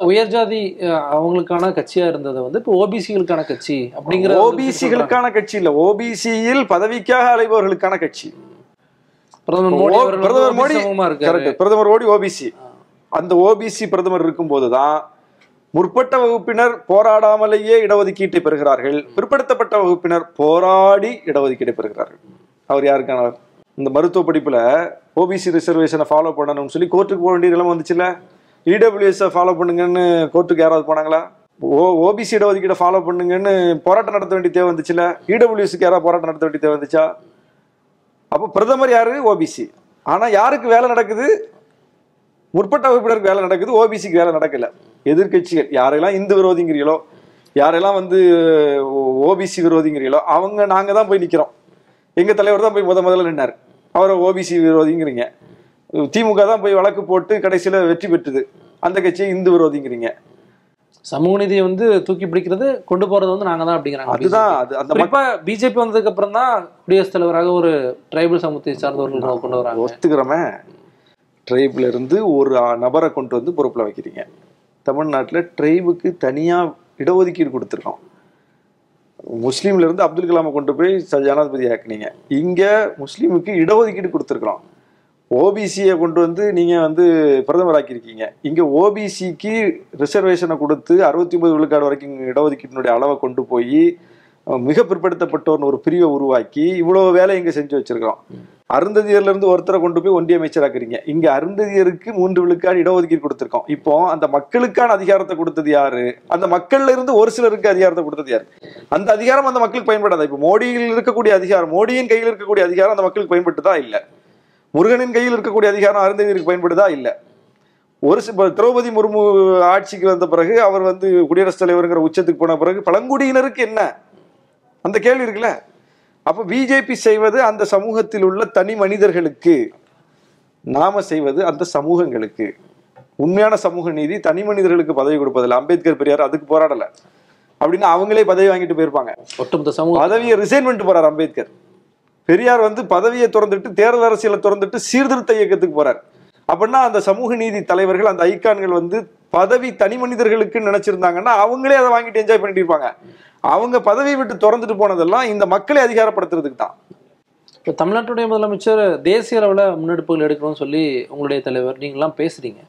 உயர் ஜாதி அஹ், அவங்களுக்கான கட்சியா இருந்தது வந்து இப்போ ஓபிசிகளுக்கான கட்சி அப்படிங்கிற. ஓபிசிகளுக்கான கட்சி இல்ல. ஓபிசியில் பதவிக்காக அலைபவர்களுக்கான கட்சி. பிரதமர் மோடி பிரதமர் மோடி கரெக்ட் பிரதமர் மோடி ஓபிசி அந்த ஓபிசி பிரதமர் இருக்கும்போது தான் முற்பட்ட வகுப்பினர் போராடாமலேயே இடஒதுக்கீட்டை பெறுகிறார்கள். பிற்படுத்தப்பட்ட வகுப்பினர் போராடி இடஒதுக்கீட்டை பெறுகிறார்கள். அவர் யாருக்கானவர் இந்த மருத்துவ படிப்புல ஓபிசி ரிசர்வேஷனை ஃபாலோ பண்ணணும்னு சொல்லி கோர்ட்டுக்கு போக வேண்டிய நிலைமை வந்துச்சுல்ல? இடபிள்யூஎஸ் ஃபாலோ பண்ணுங்கன்னு கோர்ட்டுக்கு யாராவது போனாங்களா? ஓ ஓபிசி இடஒதுக்கீடை ஃபாலோ பண்ணுங்கன்னு போராட்டம் நடத்த வேண்டிய தேவை வந்துச்சுல? இடபிள்யூஎஸ்க்கு யாராவது போராட்டம் நடத்த வேண்டிய தேவை வந்துச்சா? அப்போ பிரதமர் யாரு? ஓபிசி ஆனால் யாருக்கு வேலை நடக்குது? முற்பட்ட வகுப்பினருக்கு வேலை நடக்குது ஓபிசிக்கு வேலை நடக்கல. எதிர்க்கட்சிகள் யாரெல்லாம் இந்து விரோதிங்கிறீங்களோ யாரெல்லாம் வந்து ஓபிசி விரோதிங்கிறீங்களோ அவங்க நாங்கள் தான் போய் நிற்கிறோம் எங்கள் தலைவர் தான் போய் முத முதல்ல நின்னார். அவரை ஓபிசி விரோதிங்கிறீங்க. திமுக தான் போய் வழக்கு போட்டு கடைசியில வெற்றி பெற்றுது. அந்த கட்சியை இந்து விரோதிங்கிறீங்க. சமூக நீதியை வந்து தூக்கி பிடிக்கிறது கொண்டு போறது வந்து நாங்க தான் அப்படிங்கிறாங்க அதுதான் அது அந்த குறிப்பா பிஜேபி வந்ததுக்கு அப்புறம் தான் குடியரசுத் தலைவராக ஒரு டிரைபல் சமூகத்தை சார்ந்தவர்கள் கொண்டு வராங்க. ஒத்துக்கிறோமே. ட்ரைப்ல இருந்து ஒரு நபரை கொண்டு வந்து பொறுப்புல வைக்கிறீங்க. தமிழ்நாட்டுல ட்ரைபுக்கு தனியா இடஒதுக்கீடு கொடுத்துருக்கோம். முஸ்லீம்ல இருந்து அப்துல் கலாமை கொண்டு போய் ஜனாதிபதி ஆக்குனீங்க. இங்க முஸ்லீமுக்கு இடஒதுக்கீடு கொடுத்துருக்குறோம் ஓபிசியை கொண்டு வந்து நீங்க வந்து பிரதமர் ஆக்கியிருக்கீங்க இங்க ஓபிசிக்கு ரிசர்வேஷனை கொடுத்து அறுபத்தி ஒன்பது விழுக்காடு வரைக்கும் இடஒதுக்கீட்டினுடைய அளவை கொண்டு போய் மிக பிற்படுத்தப்பட்டோர்னு ஒரு பிரிவை உருவாக்கி இவ்வளவு வேலை இங்க செஞ்சு வச்சிருக்கிறோம். அருந்ததியர்ல இருந்து ஒருத்தரை கொண்டு போய் ஒன்றிய அமைச்சராக்குறீங்க. இங்க அருந்ததியருக்கு மூன்று விழுக்காடு இடஒதுக்கீடு கொடுத்திருக்கோம். இப்போ அந்த மக்களுக்கான அதிகாரத்தை கொடுத்தது யாரு? அந்த மக்கள்ல இருந்து ஒரு சிலருக்கு அதிகாரத்தை கொடுத்தது யாரு? அந்த அதிகாரம் அந்த மக்களுக்கு பயன்படாதா? இப்போ மோடியில் இருக்கக்கூடிய அதிகாரம் மோடியின் கையில் இருக்கக்கூடிய அதிகாரம் அந்த மக்களுக்கு பயன்பட்டுதா? இல்ல. முருகனின் கையில் இருக்கக்கூடிய அதிகாரம் அருந்ததியருக்கு பயன்படுதா? இல்ல. ஒரு இப்ப திரௌபதி முர்மு ஆட்சிக்கு வந்த பிறகு அவர் வந்து குடியரசுத் தலைவருங்கிற உச்சத்துக்கு போன பிறகு பழங்குடியினருக்கு என்ன? அந்த கேள்வி இருக்குல்ல? அப்ப பிஜேபி செய்வது அந்த சமூகத்தில் உள்ள தனி மனிதர்களுக்கு நாம செய்வது அந்த சமூகங்களுக்கு. உண்மையான சமூக நீதி தனி மனிதர்களுக்கு பதவி கொடுப்பதில்லை. அம்பேத்கர் பெரியார் அதுக்கு போராடல. அப்படின்னு அவங்களே பதவி வாங்கிட்டு போயிருப்பாங்க. ஒட்டுமொத்த சமூகம். பதவியை ரிசைன் பண்ணிட்டு போறார் அம்பேத்கர். பெரியார் வந்து பதவியை திறந்துட்டு தேர்தல் அரசியலை திறந்துட்டு சீர்திருத்த இயக்கத்துக்கு போறார். அப்படின்னா அந்த சமூக நீதி தலைவர்கள் அந்த ஐக்கான்கள் வந்து பதவி தனி மனிதர்களுக்கு நினைச்சிருந்தாங்கன்னா அவங்களே அதை வாங்கிட்டு என்ஜாய் பண்ணிட்டு இருப்பாங்க. அவங்க பதவி விட்டு திறந்துட்டு போனதெல்லாம் இந்த மக்களை அதிகாரப்படுத்துறதுக்கு தான். இப்போ தமிழ்நாட்டுடைய முதலமைச்சர் தேசிய அளவில் முன்னெடுப்புகள் எடுக்கணும்னு சொல்லி உங்களுடைய தலைவர் நீங்களாம் பேசுறீங்க.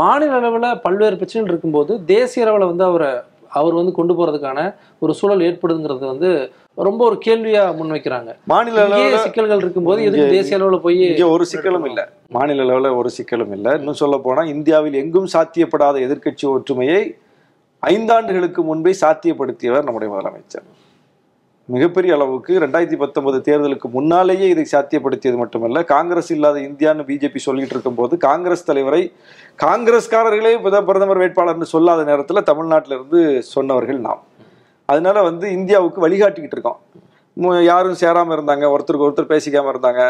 மாநில அளவில் பல்வேறு பிரச்சனைகள் இருக்கும்போது தேசிய அளவில் வந்து அவரை அவர் வந்து கொண்டு போகிறதுக்கான ஒரு சூழல் ஏற்படுதுங்கிறது வந்து ரொம்ப ஒரு கேள்வியா முன்வைக்கிறாங்க மாநில அளவுல சிக்கல்கள் இருக்கும்போது எதுக்கு தேசிய அளவில் போய் ஒரு சிக்கலும் இல்ல. மாநில அளவுல ஒரு சிக்கலும் இல்ல. இன்னும் சொல்ல போனா இந்தியாவில் எங்கும் சாத்தியப்படாத எதிர்க்கட்சி ஒற்றுமையை ஐந்தாண்டுகளுக்கு முன்பே சாத்தியப்படுத்தியவர் நம்முடைய முதலமைச்சர். மிகப்பெரிய அளவுக்கு ரெண்டாயிரத்தி பத்தொன்பது தேர்தலுக்கு முன்னாலேயே இதை சாத்தியப்படுத்தியது மட்டுமல்ல காங்கிரஸ் இல்லாத இந்தியான்னு பிஜேபி சொல்லிட்டு இருக்கும்போது காங்கிரஸ் தலைவரை காங்கிரஸ்காரர்களே பிரத- பிரதமர் வேட்பாளர்னு சொல்லாத நேரத்துல தமிழ்நாட்டில இருந்து சொன்னவர்கள் நாம். அதனால வந்து இந்தியாவுக்கு வழிகாட்டிக்கிட்டு இருக்கோம். யாரும் சேராமல் இருந்தாங்க ஒருத்தருக்கு ஒருத்தர் பேசிக்காமல் இருந்தாங்க.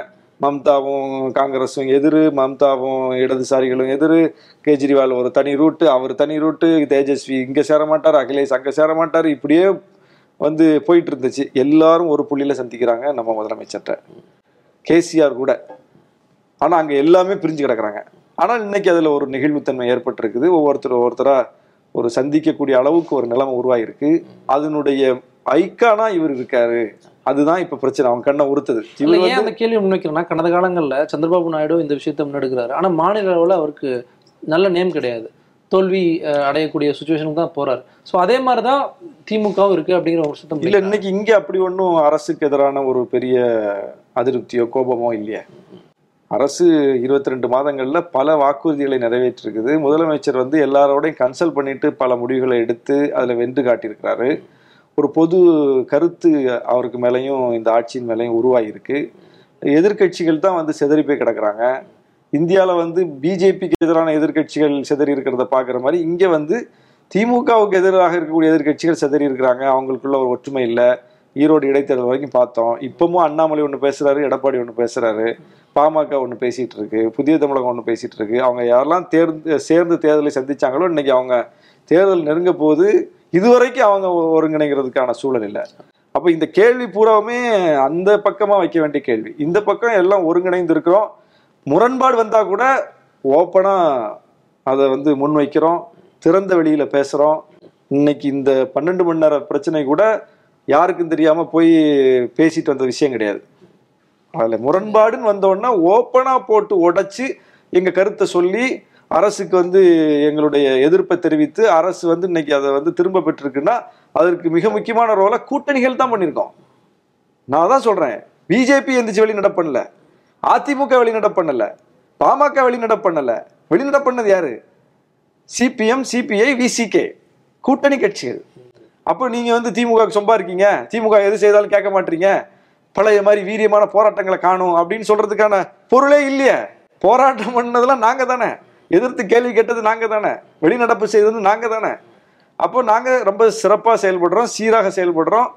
மம்தாவும் காங்கிரஸும் எதிர் மம்தாவும் இடதுசாரிகளும் எதிர் கெஜ்ரிவால் ஒரு தனி ரூட்டு அவர் தனி ரூட்டு தேஜஸ்வி இங்கே சேர மாட்டார் அகிலேஷ் அங்கே சேர மாட்டார் இப்படியே வந்து போயிட்டு இருந்துச்சு எல்லாரும் ஒரு புள்ளியில் சந்திக்கிறாங்க நம்ம முதலமைச்சர்கிட்ட. கேசிஆர் கூட. ஆனால் அங்கே எல்லாமே பிரிஞ்சு கிடக்குறாங்க. ஆனால் இன்னைக்கு அதில் ஒரு நெகிழ்வுத்தன்மை ஏற்பட்டிருக்குது. ஒவ்வொருத்தர் ஒவ்வொருத்தராக ஒரு சந்திக்கக்கூடிய அளவுக்கு ஒரு நிலைமை உருவாயிருக்கு. அதனுடைய ஐக்கானா இவர் இருக்காரு. அதுதான் இப்ப பிரச்சனை. அவன் கண்ணை உறுத்துது. இவர் ஏன் அந்த கேள்வி முன்வைக்கிறேன்னா கடந்த காலங்கள்ல சந்திரபாபு நாயுடு இந்த விஷயத்தை முன்னெடுக்கிறாரு. ஆனா மாநில அளவில் அவருக்கு நல்ல நேம் கிடையாது. தோல்வி அடையக்கூடிய சுச்சுவேஷனுக்கு தான் போறாரு. ஸோ அதே மாதிரி தான் திமுகவும் இருக்கு அப்படிங்கிற ஒரு விஷயத்தை இல்ல. இன்னைக்கு இங்க அப்படி ஒன்றும் அரசுக்கு எதிரான ஒரு பெரிய அதிருப்தியோ கோபமோ இல்லையே. அரசு இருபத்தி ரெண்டு மாதங்களில் பல வாக்குறுதிகளை நிறைவேற்றிருக்குது. முதலமைச்சர் வந்து எல்லாரோடையும் கன்சல்ட் பண்ணிட்டு பல முடிவுகளை எடுத்து அதில் வென்று காட்டியிருக்கிறாரு. ஒரு பொது கருத்து அவருக்கு மேலேயும் இந்த ஆட்சியின் மேலேயும் உருவாகியிருக்கு. எதிர்க்கட்சிகள் தான் வந்து சிதறி போய் கிடக்குறாங்க. இந்தியாவில் வந்து பிஜேபிக்கு எதிரான எதிர்க்கட்சிகள் சிதறி இருக்கிறத பார்க்குற மாதிரி இங்கே வந்து திமுகவுக்கு எதிராக இருக்கக்கூடிய எதிர்க்கட்சிகள் செதறி இருக்கிறாங்க. அவங்களுக்குள்ள ஒரு ஒற்றுமை இல்லை. ஈரோடு இடைத்தேர்தல் வரைக்கும் பார்த்தோம். இப்பவும் அண்ணாமலை ஒன்று பேசுறாரு எடப்பாடி ஒன்று பேசுறாரு பாமக ஒன்று பேசிட்டு இருக்கு புதிய தமிழகம் ஒன்று பேசிட்டு இருக்கு. அவங்க யாரெல்லாம் தேர்ந்து சேர்ந்து தேர்தலை சந்திச்சாங்களோ இன்னைக்கு அவங்க தேர்தல் நெருங்க போது இதுவரைக்கும் அவங்க ஒருங்கிணைகிறதுக்கான சூழல் இல்லை. அப்போ இந்த கேள்வி பூராவுமே அந்த பக்கமாக வைக்க வேண்டிய கேள்வி. இந்த பக்கம் எல்லாம் ஒருங்கிணைந்து இருக்கிறோம் முரண்பாடு வந்தால் கூட ஓப்பனாக அதை வந்து முன்வைக்கிறோம். திறந்த வெளியில் பேசுகிறோம் இன்னைக்கு இந்த பன்னெண்டு மணி நேர பிரச்சனை கூட யாருக்கும் தெரியாம போய் பேசிட்டு வந்த விஷயம் கிடையாது. அதில் முரண்பாடுன்னு வந்தோடனே ஓப்பனாக போட்டு உடைச்சி எங்கள் கருத்தை சொல்லி அரசுக்கு வந்து எங்களுடைய எதிர்ப்பை தெரிவித்து அரசு வந்து இன்னைக்கு அதை வந்து திரும்ப பெற்றிருக்குன்னா அதற்கு மிக முக்கியமான ரோலை கூட்டணிகள் தான் பண்ணியிருக்கோம். நான் தான் சொல்கிறேன் பிஜேபி எந்திரிச்சு வெளிநடை பண்ணல. அதிமுக வெளிநடை பண்ணல. பாமக வெளிநடை பண்ணல. பண்ணது யாரு? சிபிஎம் சிபிஐ விசிகே கூட்டணி கட்சிகள். அப்போ நீங்க வந்து திமுக சொம்பா இருக்கீங்க. திமுக எது செய்தாலும் கேட்க மாட்டீங்க. பழைய மாதிரி வீரியமான போராட்டங்களை காணும் அப்படின்னு சொல்றதுக்கான பொருளே இல்லையே. போராட்டம் பண்ணதெல்லாம் நாங்க தானே. எதிர்த்து கேள்வி கேட்டது நாங்க தானே. வெளிநடப்பு செய்தது நாங்க தானே. அப்போ நாங்க ரொம்ப சிறப்பாக செயல்படுறோம் சீராக செயல்படுறோம்.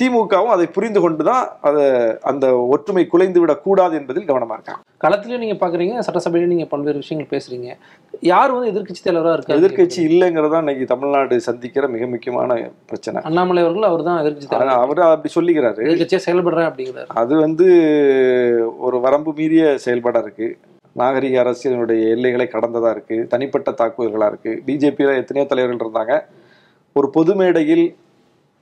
திமுகவும் அதை புரிந்து கொண்டு தான் அதை அந்த ஒற்றுமை குலைந்து விடக்கூடாது என்பதில் கவனமாக இருக்காங்க. களத்திலையும் நீங்கள் பாக்குறீங்க சட்டசபையிலையும் நீங்க பல்வேறு விஷயங்கள் பேசுறீங்க. யார் வந்து எதிர்க்கட்சி தலைவரா இருக்காரு எதிர்க்கட்சி இல்லைங்கிறது தான் இன்னைக்கு தமிழ்நாடு சந்திக்கிற மிக முக்கியமான பிரச்சனை. அண்ணாமலை அவர்கள் அவர் தான் எதிர்க்கட்சி ஆனா தலைவர். அவரு அப்படி சொல்லிக்கிறாரு. எதிர்க்கட்சியா செயல்படுறேன் அப்படிங்கிறாரு. அது வந்து ஒரு வரம்பு மீறிய செயல்பாடா இருக்கு. நாகரிக அரசியலினுடைய எல்லைகளை கடந்ததா இருக்கு. தனிப்பட்ட தாக்குதல்களா இருக்கு. பிஜேபியில எத்தனையோ தலைவர்கள் இருந்தாங்க. ஒரு பொது மேடையில்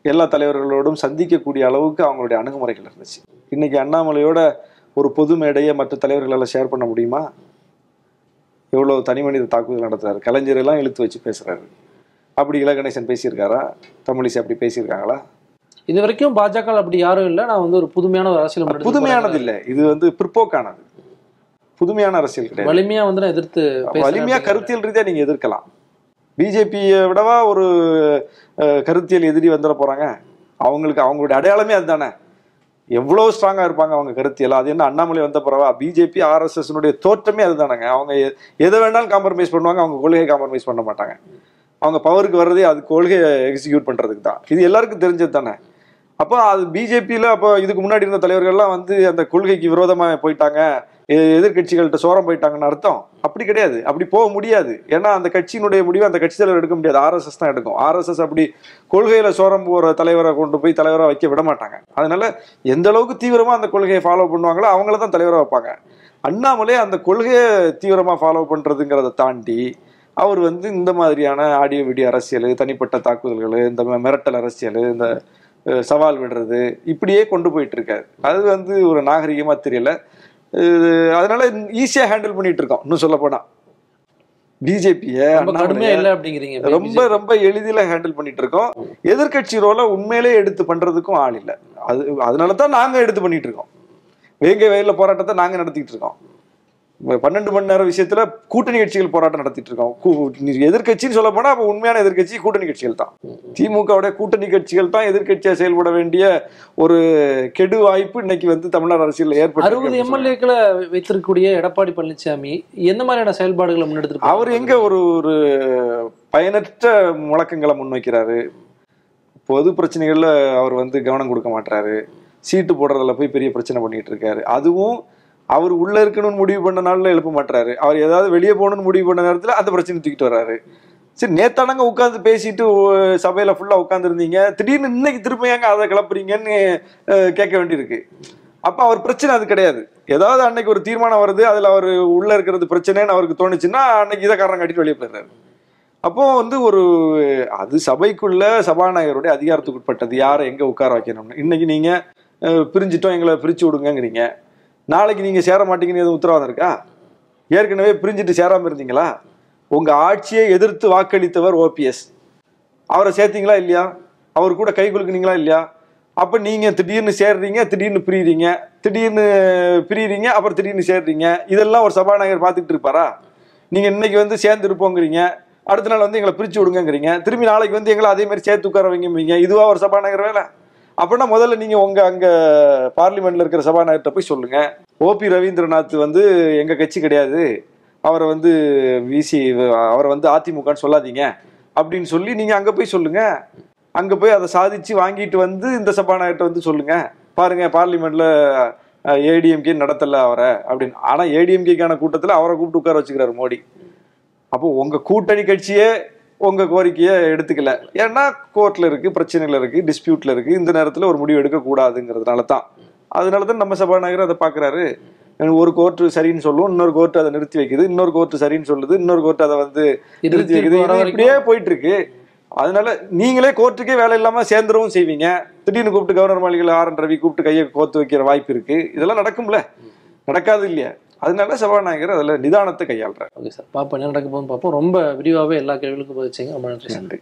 எல்லா தலைவர்களோடும் சந்திக்கக்கூடிய அளவுக்கு அவங்களுடைய அணுகுமுறைகள் இருந்துச்சு. இன்னைக்கு அண்ணாமலையோட ஒரு பொது மேடையை மற்ற தலைவர்களால் ஷேர் பண்ண முடியுமா? எவ்வளவு தனி மனித தாக்குதல் நடத்துறாரு. கலைஞர் எல்லாம் இழுத்து வச்சு பேசுறாரு. அப்படி இல கணேசன் பேசியிருக்காரா? தமிழிசை அப்படி பேசியிருக்காங்களா? இது வரைக்கும் பாஜக அப்படி யாரும் இல்ல. நான் வந்து ஒரு புதுமையான ஒரு அரசியல் புதுமையானது. இல்ல. இது வந்து பிற்போக்கானது. புதுமையான அரசியல் கிடையாது. வலிமையா வந்து எதிர்த்து வலிமையா. கருத்தியல் ரீதியா நீங்க எதிர்க்கலாம். பிஜேபியை விடவா ஒரு கருத்தியல் எதிரி வந்துட போறாங்க? அவங்களுக்கு அவங்களுடைய அடையாளமே அதுதானே? எவ்வளோ ஸ்ட்ராங்காக இருப்பாங்க அவங்க கருத்தியல் அது என்ன அண்ணாமலை வந்த பிறவா? பிஜேபி ஆர்எஸ்எஸ்னுடைய தோற்றமே அதுதானங்க. அவங்க எதை வேணாலும் காம்ப்ரமைஸ் பண்ணுவாங்க அவங்க கொள்கையை காம்ப்ரமைஸ் பண்ண மாட்டாங்க. அவங்க பவருக்கு வர்றதே அது கொள்கையை எக்ஸிக்யூட் பண்ணுறதுக்கு தான். இது எல்லாருக்கும் தெரிஞ்சது தானே. அப்போ அது பிஜேபியில் அப்போ இதுக்கு முன்னாடி இருந்த தலைவர்கள்லாம் வந்து அந்த கொள்கைக்கு விரோதமாக போயிட்டாங்க. எதிர்கட்சிகள்கிட்ட எதிர்க்கட்சிகள்கிட்ட சோரம் போயிட்டாங்கன்னு அர்த்தம்? அப்படி கிடையாது. அப்படி போக முடியாது. ஏன்னா அந்த கட்சியினுடைய முடிவை அந்த கட்சி தலைவர் எடுக்க முடியாது. ஆர்எஸ்எஸ் தான் எடுக்கும். ஆர்எஸ்எஸ் அப்படி கொள்கையில சோரம் போற தலைவரை கொண்டு போய் தலைவராக வைக்க விட மாட்டாங்க. அதனால எந்த அளவுக்கு தீவிரமா அந்த கொள்கையை ஃபாலோ பண்ணுவாங்களோ அவங்கள தான் தலைவரா வைப்பாங்க. அண்ணாமலே அந்த கொள்கையை தீவிரமா ஃபாலோ பண்றதுங்கிறத தாண்டி அவர் வந்து இந்த மாதிரியான ஆடியோ வீடியோ அரசியல் தனிப்பட்ட தாக்குதல்கள் இந்த மிரட்டல் அரசியல் இந்த சவால் விடுறது இப்படியே கொண்டு போயிட்டு இருக்காரு. அது வந்து ஒரு நாகரிகமா தெரியல. அதனால ஈஸியா ஹேண்டில் பண்ணிட்டு இருக்கோம் இன்னும் சொல்ல போனா பிஜேபிய அப்படிங்கிறீங்க ரொம்ப ரொம்ப எளிதில ஹேண்டில் பண்ணிட்டு இருக்கோம் எதிர்க்கட்சி ரோலை உண்மையிலே எடுத்து பண்றதுக்கும் ஆள் இல்ல. அது அதனால தான் நாங்க எடுத்து பண்ணிட்டு இருக்கோம் வேங்கை வயல்ல போராட்டத்தை நாங்க நடத்திட்டு இருக்கோம் பன்னெண்டு மணி நேரம் விஷயத்துல கூட்டணி கட்சிகள் போராட்டம் நடத்திட்டு இருக்கோம். எதிர்க்கட்சின்னு சொல்ல போனா அப்ப உண்மையான எதிர்க்கட்சி கூட்டணி கட்சிகள் தான். திமுகவுடைய கூட்டணி கட்சிகள் தான் எதிர்க்கட்சியா செயல்பட வேண்டிய ஒரு கெடு வாய்ப்பு இன்னைக்கு வந்து தமிழ்நாடு அரசியல் ஏற்பட்டு அறுபது எம்எல்ஏக்களை வைத்திருக்கக்கூடிய எடப்பாடி பழனிசாமி எந்த மாதிரியான செயல்பாடுகளை முன்னெடுத்து அவர் எங்க ஒரு ஒரு பயனற்ற முழக்கங்களை முன்வைக்கிறாரு. பொது பிரச்சனைகள்ல அவர் வந்து கவனம் கொடுக்க மாட்டாரு சீட்டு போடுறதுல போய் பெரிய பிரச்சனை பண்ணிட்டு இருக்காரு. அதுவும் அவர் உள்ள இருக்கணும்னு முடிவு பண்ண நாளில் எழுப்ப மாட்டாரு அவர் ஏதாவது வெளியே போகணும்னு முடிவு பண்ண நேரத்தில் அந்த பிரச்சனை தூக்கிட்டு வர்றாரு. சரி நேத்தானங்க உட்காந்து பேசிட்டு சபையில ஃபுல்லா உட்காந்துருந்தீங்க திடீர்னு இன்னைக்கு திரும்ப அதை கிளப்புறீங்கன்னு கேட்க வேண்டியிருக்கு. அப்ப அவர் பிரச்சனை அது கிடையாது. ஏதாவது அன்னைக்கு ஒரு தீர்மானம் வருது அதுல அவர் உள்ள இருக்கிறது பிரச்சனைன்னு அவருக்கு தோணுச்சுன்னா அன்னைக்கு இதை காரணம் காட்டிட்டு வெளியே போயிடுறாரு. அப்போ வந்து ஒரு அது சபைக்குள்ள சபாநாயகருடைய அதிகாரத்துக்கு உட்பட்டது யாரை எங்க உட்கார வைக்கணும்னு. இன்னைக்கு நீங்க பிரிஞ்சிட்டோம் எங்களை பிரிச்சு விடுங்கங்கிறீங்க. நாளைக்கு நீங்கள் சேர மாட்டீங்கன்னு எதுவும் உத்தரவாதம் இருக்கா? ஏற்கனவே பிரிஞ்சுட்டு சேராமல் இருந்தீங்களா? உங்கள் ஆட்சியை எதிர்த்து வாக்களித்தவர் ஓபிஎஸ். அவரை சேர்த்தீங்களா இல்லையா? அவர் கூட கை குலுக்குனீங்களா இல்லையா? அப்போ நீங்கள் திடீர்னு சேர்றீங்க திடீர்னு பிரியிறீங்க திடீர்னு பிரியிறீங்க அப்புறம் திடீர்னு சேர்றீங்க. இதெல்லாம் ஒரு சபாநாயகர் பார்த்துக்கிட்டு இருப்பாரா? நீங்கள் இன்னைக்கு வந்து சேர்ந்து இருப்போங்கிறீங்க அடுத்த நாள் வந்து எங்களை பிரிச்சு விடுங்கங்கிறீங்க திரும்பி நாளைக்கு வந்து எங்களை அதே மாதிரி சேர்த்து உட்கார வைங்கம்பீங்க இதுவா ஒரு சபாநாயகர் வேலை? அப்படின்னா முதல்ல நீங்க உங்க அங்க பார்லிமெண்ட்ல இருக்கிற சபாநாயகர்கிட்ட போய் சொல்லுங்க. ஓபி ரவீந்திரநாத் வந்து எங்க கட்சி கிடையாது. அவரை வந்து விசி அவரை வந்து அதிமுகன்னு சொல்லாதீங்க அப்படின்னு சொல்லி நீங்க அங்க போய் சொல்லுங்க. அங்க போய் அதை சாதிச்சு வாங்கிட்டு வந்து இந்த சபாநாயகர்கிட்ட வந்து சொல்லுங்க. பாருங்க பார்லிமெண்ட்ல ஏடிஎம்கே நடத்தல அவரை அப்படின்னு. ஆனா ஏடிஎம்கேக்கான கூட்டத்தில் அவரை கூப்பிட்டு உட்கார வச்சுக்கிறாரு மோடி. அப்போ உங்க கூட்டணி கட்சியே உங்க கோரிக்கையை எடுத்துக்கல. ஏன்னா கோர்ட்ல இருக்கு பிரச்சனைகள் இருக்கு டிஸ்பியூட்ல இருக்கு. இந்த நேரத்துல ஒரு முடிவு எடுக்க கூடாதுங்கிறதுனால தான். அதனால தான் நம்ம சபாநாயகர் அதை பாக்குறாரு. ஒரு கோர்ட் சரின்னு சொல்லும் இன்னொரு கோர்ட் அதை நிறுத்தி வைக்குது இன்னொரு கோர்ட் சரின்னு சொல்லுது இன்னொரு கோர்ட் அதை வந்து நிறுத்தி வைக்குது. இப்படியே போயிட்டு இருக்கு அதனால நீங்களே கோர்ட்டுக்கே வேலை இல்லாம சேர்ந்துடவும் செய்வீங்க. திடீர்னு கூப்பிட்டு கவர்னர் மாளிகையில் ஆர் என் ரவி கூப்பிட்டு கையை கோர்த்து வைக்கிற வாய்ப்பு இருக்கு. இதெல்லாம் நடக்கும்ல. நடக்காது இல்லையா? அதனால சபாநாயகர் அதுல நிதானத்தை கையாளுறாரு. Okay sir. பார்ப்போம் என்ன நடக்க போகுதுன்னு பார்ப்போம் ரொம்ப விரிவாகவே எல்லா கேள்விகளுக்கும் பதிச்சிங்க ரொம்ப நன்றி நன்றி.